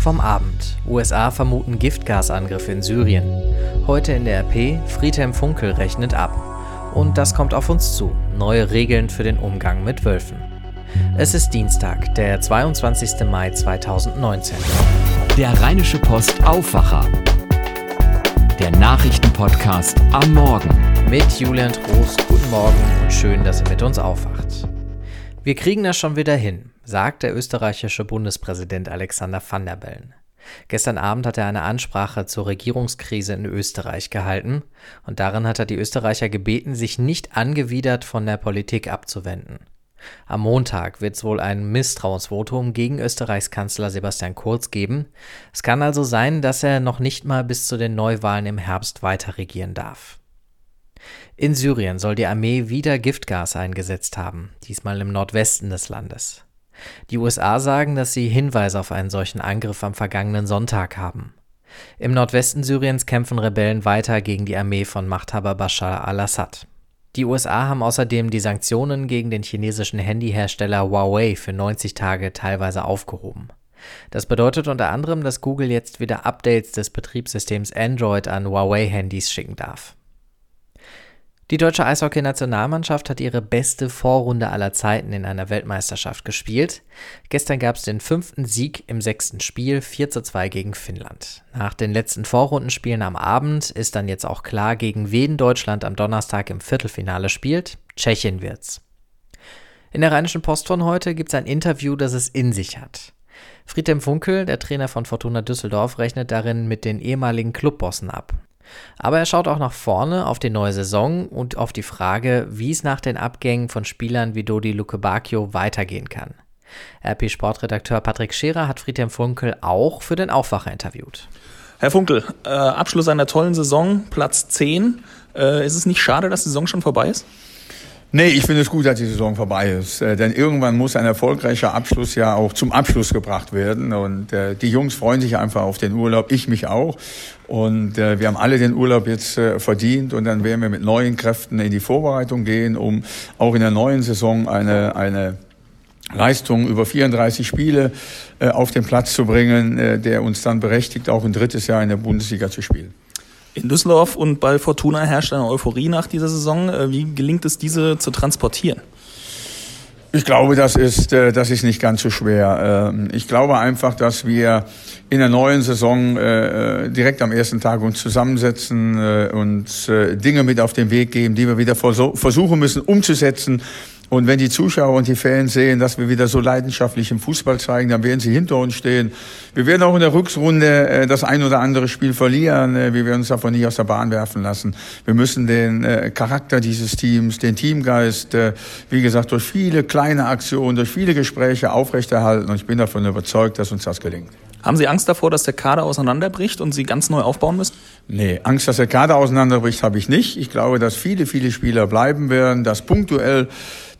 Vom Abend. USA vermuten Giftgasangriffe in Syrien. Heute in der RP, Friedhelm Funkel rechnet ab. Und das kommt auf uns zu. Neue Regeln für den Umgang mit Wölfen. Es ist Dienstag, der 22. Mai 2019. Der Rheinische Post Aufwacher. Der Nachrichtenpodcast am Morgen. Mit Julian Trost, guten Morgen und schön, dass ihr mit uns aufwacht. Wir kriegen das schon wieder hin, sagt der österreichische Bundespräsident Alexander Van der Bellen. Gestern Abend hat er eine Ansprache zur Regierungskrise in Österreich gehalten und darin hat er die Österreicher gebeten, sich nicht angewidert von der Politik abzuwenden. Am Montag wird es wohl ein Misstrauensvotum gegen Österreichs Kanzler Sebastian Kurz geben. Es kann also sein, dass er noch nicht mal bis zu den Neuwahlen im Herbst weiter regieren darf. In Syrien soll die Armee wieder Giftgas eingesetzt haben, diesmal im Nordwesten des Landes. Die USA sagen, dass sie Hinweise auf einen solchen Angriff am vergangenen Sonntag haben. Im Nordwesten Syriens kämpfen Rebellen weiter gegen die Armee von Machthaber Bashar al-Assad. Die USA haben außerdem die Sanktionen gegen den chinesischen Handyhersteller Huawei für 90 Tage teilweise aufgehoben. Das bedeutet unter anderem, dass Google jetzt wieder Updates des Betriebssystems Android an Huawei-Handys schicken darf. Die deutsche Eishockey-Nationalmannschaft hat ihre beste Vorrunde aller Zeiten in einer Weltmeisterschaft gespielt. Gestern gab es den fünften Sieg im sechsten Spiel, 4 zu 2 gegen Finnland. Nach den letzten Vorrundenspielen am Abend ist dann jetzt auch klar, gegen wen Deutschland am Donnerstag im Viertelfinale spielt. Tschechien wird's. In der Rheinischen Post von heute gibt es ein Interview, das es in sich hat. Friedhelm Funkel, der Trainer von Fortuna Düsseldorf, rechnet darin mit den ehemaligen Clubbossen ab. Aber er schaut auch nach vorne auf die neue Saison und auf die Frage, wie es nach den Abgängen von Spielern wie Dodi Lukebakio weitergehen kann. RP-Sportredakteur Patrick Scherer hat Friedhelm Funkel auch für den Aufwacher interviewt. Herr Funkel, äh, Abschluss einer tollen Saison, Platz 10. Äh, ist es nicht schade, dass die Saison schon vorbei ist? Nee, ich finde es gut, dass die Saison vorbei ist. Äh, denn irgendwann muss ein erfolgreicher Abschluss ja auch zum Abschluss gebracht werden. Und äh, die Jungs freuen sich einfach auf den Urlaub, ich mich auch. Und äh, wir haben alle den Urlaub jetzt äh, verdient und dann werden wir mit neuen Kräften in die Vorbereitung gehen, um auch in der neuen Saison eine, eine Leistung über 34 Spiele äh, auf den Platz zu bringen, äh, der uns dann berechtigt, auch ein drittes Jahr in der Bundesliga zu spielen. In Düsseldorf und bei Fortuna herrscht eine Euphorie nach dieser Saison. Äh, wie gelingt es, diese zu transportieren? Ich glaube, das ist, äh, das ist nicht ganz so schwer. Ähm, ich glaube einfach, dass wir in der neuen Saison äh, direkt am ersten Tag uns zusammensetzen und Dinge mit auf den Weg geben, die wir wieder versuchen müssen umzusetzen und wenn die Zuschauer und die Fans sehen, dass wir wieder so leidenschaftlich im Fußball zeigen, dann werden sie hinter uns stehen. Wir werden auch in der Rückrunde äh, das ein oder andere Spiel verlieren. Äh, wir werden uns davon nicht aus der Bahn werfen lassen. Wir müssen den äh, Charakter dieses Teams, den Teamgeist, wie gesagt, durch viele kleine Aktionen, durch viele Gespräche aufrechterhalten. Und ich bin davon überzeugt, dass uns das gelingt. Haben Sie Angst davor, dass der Kader auseinanderbricht und Sie ganz neu aufbauen müssen? Nee, Angst, dass der Kader auseinanderbricht, habe ich nicht. Ich glaube, dass viele, viele Spieler bleiben werden, dass punktuell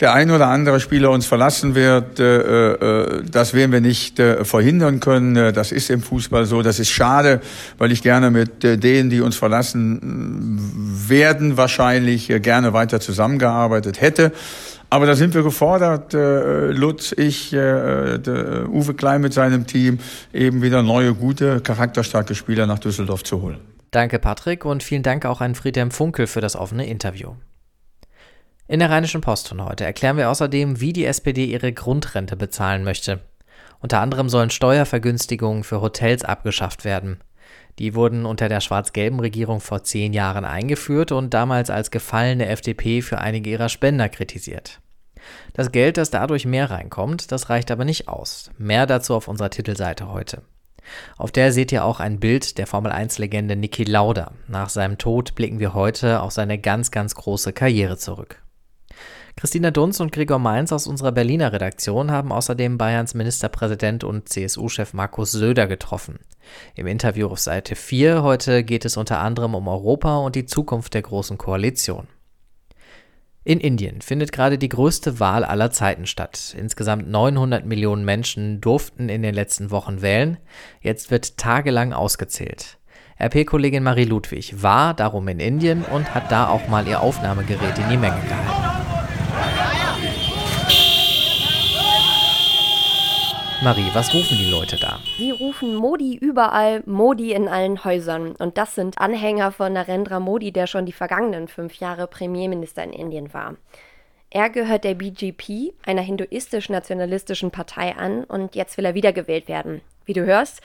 der ein oder andere Spieler uns verlassen wird. Äh, äh, das werden wir nicht äh, verhindern können. Das ist im Fußball so. Das ist schade, weil ich gerne mit denen, die uns verlassen werden, wahrscheinlich gerne weiter zusammengearbeitet hätte. Aber da sind wir gefordert, äh, Lutz, ich, äh, Uwe Klein mit seinem Team, eben wieder neue, gute, charakterstarke Spieler nach Düsseldorf zu holen. Danke, Patrick, und vielen Dank auch an Friedhelm Funkel für das offene Interview. In der Rheinischen Post von heute erklären wir außerdem, wie die SPD ihre Grundrente bezahlen möchte. Unter anderem sollen Steuervergünstigungen für Hotels abgeschafft werden. Die wurden unter der schwarz-gelben Regierung vor zehn Jahren eingeführt und damals als gefallene FDP für einige ihrer Spender kritisiert. Das Geld, das dadurch mehr reinkommt, das reicht aber nicht aus. Mehr dazu auf unserer Titelseite heute. Auf der seht ihr auch ein Bild der Formel-1-Legende Niki Lauda. Nach seinem Tod blicken wir heute auf seine ganz, ganz große Karriere zurück. Christina Dunz und Gregor Mainz aus unserer Berliner Redaktion haben außerdem Bayerns Ministerpräsident und CSU-Chef Markus Söder getroffen. Im Interview auf Seite 4 heute geht es unter anderem um Europa und die Zukunft der Großen Koalition. In Indien findet gerade die größte Wahl aller Zeiten statt. Insgesamt 900 Millionen Menschen durften in den letzten Wochen wählen. Jetzt wird tagelang ausgezählt. RP-Kollegin Marie Ludwig war darum in Indien und hat da auch mal ihr Aufnahmegerät in die Menge gehalten. Marie, was rufen die Leute da? Sie rufen Modi überall, Modi in allen Häusern. Und das sind Anhänger von Narendra Modi, der schon die vergangenen fünf Jahre Premierminister in Indien war. Er gehört der BJP, einer hinduistisch-nationalistischen Partei, an und jetzt will er wiedergewählt werden. Wie du hörst,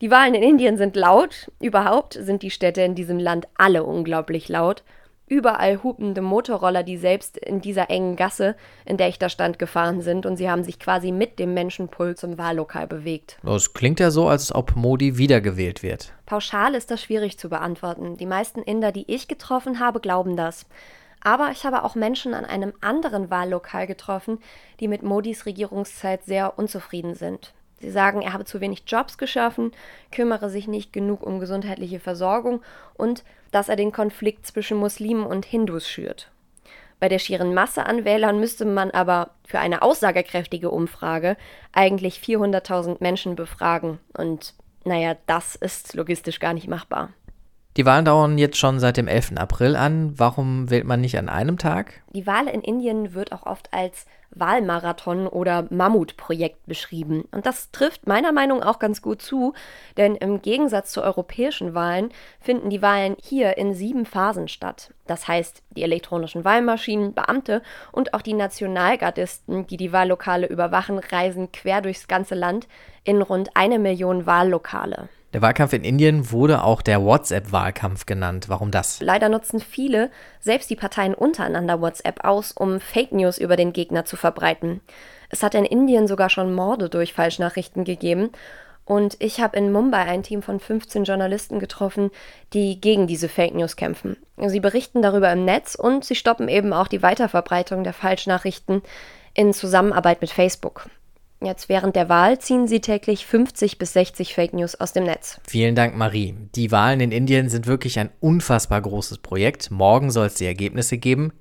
die Wahlen in Indien sind laut. Überhaupt sind die Städte in diesem Land alle unglaublich laut. Überall hupende Motorroller, die selbst in dieser engen Gasse, in der ich da stand, gefahren sind und sie haben sich quasi mit dem Menschenpult zum Wahllokal bewegt. Das klingt ja so, als ob Modi wiedergewählt wird. Pauschal ist das schwierig zu beantworten. Die meisten Inder, die ich getroffen habe, glauben das. Aber ich habe auch Menschen an einem anderen Wahllokal getroffen, die mit Modis Regierungszeit sehr unzufrieden sind. Sie sagen, er habe zu wenig Jobs geschaffen, kümmere sich nicht genug um gesundheitliche Versorgung und dass er den Konflikt zwischen Muslimen und Hindus schürt. Bei der schieren Masse an Wählern müsste man aber für eine aussagekräftige Umfrage eigentlich 400.000 Menschen befragen. Und naja, das ist logistisch gar nicht machbar. Die Wahlen dauern jetzt schon seit dem 11. April an. Warum wählt man nicht an einem Tag? Die Wahl in Indien wird auch oft als Wahlmarathon oder Mammutprojekt beschrieben. Und das trifft meiner Meinung auch ganz gut zu, denn im Gegensatz zu europäischen Wahlen finden die Wahlen hier in sieben Phasen statt. Das heißt, die elektronischen Wahlmaschinen, Beamte und auch die Nationalgardisten, die die Wahllokale überwachen, reisen quer durchs ganze Land in rund eine Million Wahllokale. Der Wahlkampf in Indien wurde auch der WhatsApp-Wahlkampf genannt. Warum das? Leider nutzen viele, selbst die Parteien untereinander WhatsApp aus, um Fake News über den Gegner zu verbreiten. Es hat in Indien sogar schon Morde durch Falschnachrichten gegeben. Und ich habe in Mumbai ein Team von 15 Journalisten getroffen, die gegen diese Fake News kämpfen. Sie berichten darüber im Netz und sie stoppen eben auch die Weiterverbreitung der Falschnachrichten in Zusammenarbeit mit Facebook. Jetzt während der Wahl ziehen sie täglich 50 bis 60 Fake News aus dem Netz. Vielen Dank, Marie. Die Wahlen in Indien sind wirklich ein unfassbar großes Projekt. Morgen soll es die Ergebnisse geben.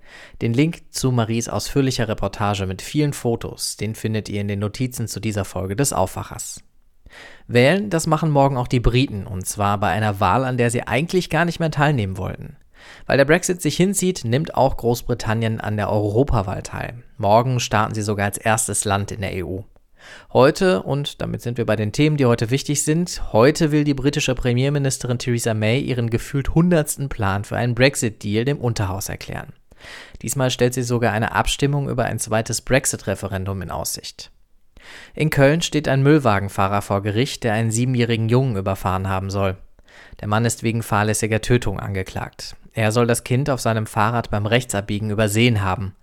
Den Link zu Maries ausführlicher Reportage mit vielen Fotos, den findet ihr in den Notizen zu dieser Folge des Aufwachers. Wählen, das machen morgen auch die Briten, und zwar bei einer Wahl, an der sie eigentlich gar nicht mehr teilnehmen wollten. Weil der Brexit sich hinzieht, nimmt auch Großbritannien an der Europawahl teil. Morgen starten sie sogar als erstes Land in der EU. Heute, und damit sind wir bei den Themen, die heute wichtig sind, heute will die britische Premierministerin Theresa May ihren gefühlt hundertsten Plan für einen Brexit-Deal dem Unterhaus erklären. Diesmal stellt sie sogar eine Abstimmung über ein zweites Brexit-Referendum in Aussicht. In Köln steht ein Müllwagenfahrer vor Gericht, der einen siebenjährigen Jungen überfahren haben soll. Der Mann ist wegen fahrlässiger Tötung angeklagt. Er soll das Kind auf seinem Fahrrad beim Rechtsabbiegen übersehen haben.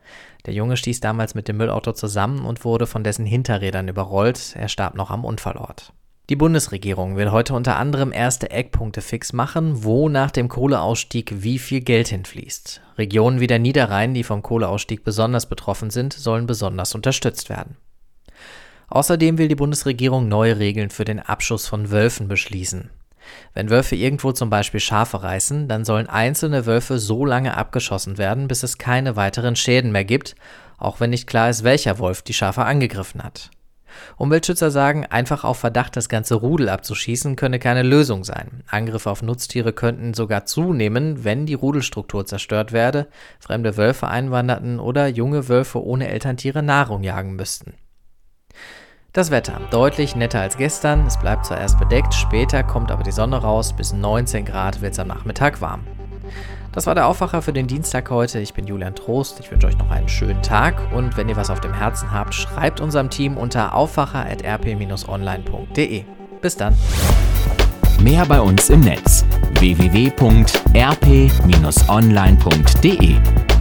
Der Junge stieß damals mit dem Müllauto zusammen und wurde von dessen Hinterrädern überrollt. Er starb noch am Unfallort. Die Bundesregierung will heute unter anderem erste Eckpunkte fix machen, wo nach dem Kohleausstieg wie viel Geld hinfließt. Regionen wie der Niederrhein, die vom Kohleausstieg besonders betroffen sind, sollen besonders unterstützt werden. Außerdem will die Bundesregierung neue Regeln für den Abschuss von Wölfen beschließen. Wenn Wölfe irgendwo zum Beispiel Schafe reißen, dann sollen einzelne Wölfe so lange abgeschossen werden, bis es keine weiteren Schäden mehr gibt, auch wenn nicht klar ist, welcher Wolf die Schafe angegriffen hat. Umweltschützer sagen, einfach auf Verdacht das ganze Rudel abzuschießen könne keine Lösung sein. Angriffe auf Nutztiere könnten sogar zunehmen, wenn die Rudelstruktur zerstört werde, fremde Wölfe einwanderten oder junge Wölfe ohne Elterntiere Nahrung jagen müssten. Das Wetter. Deutlich netter als gestern. Es bleibt zwar erst bedeckt, später kommt aber die Sonne raus. Bis 19 Grad wird es am Nachmittag warm. Das war der Aufwacher für den Dienstag heute. Ich bin Julian Trost. Ich wünsche euch noch einen schönen Tag und wenn ihr was auf dem Herzen habt, schreibt unserem Team unter aufwacher.rp-online.de. Bis dann. Mehr bei uns im Netz www.rp-online.de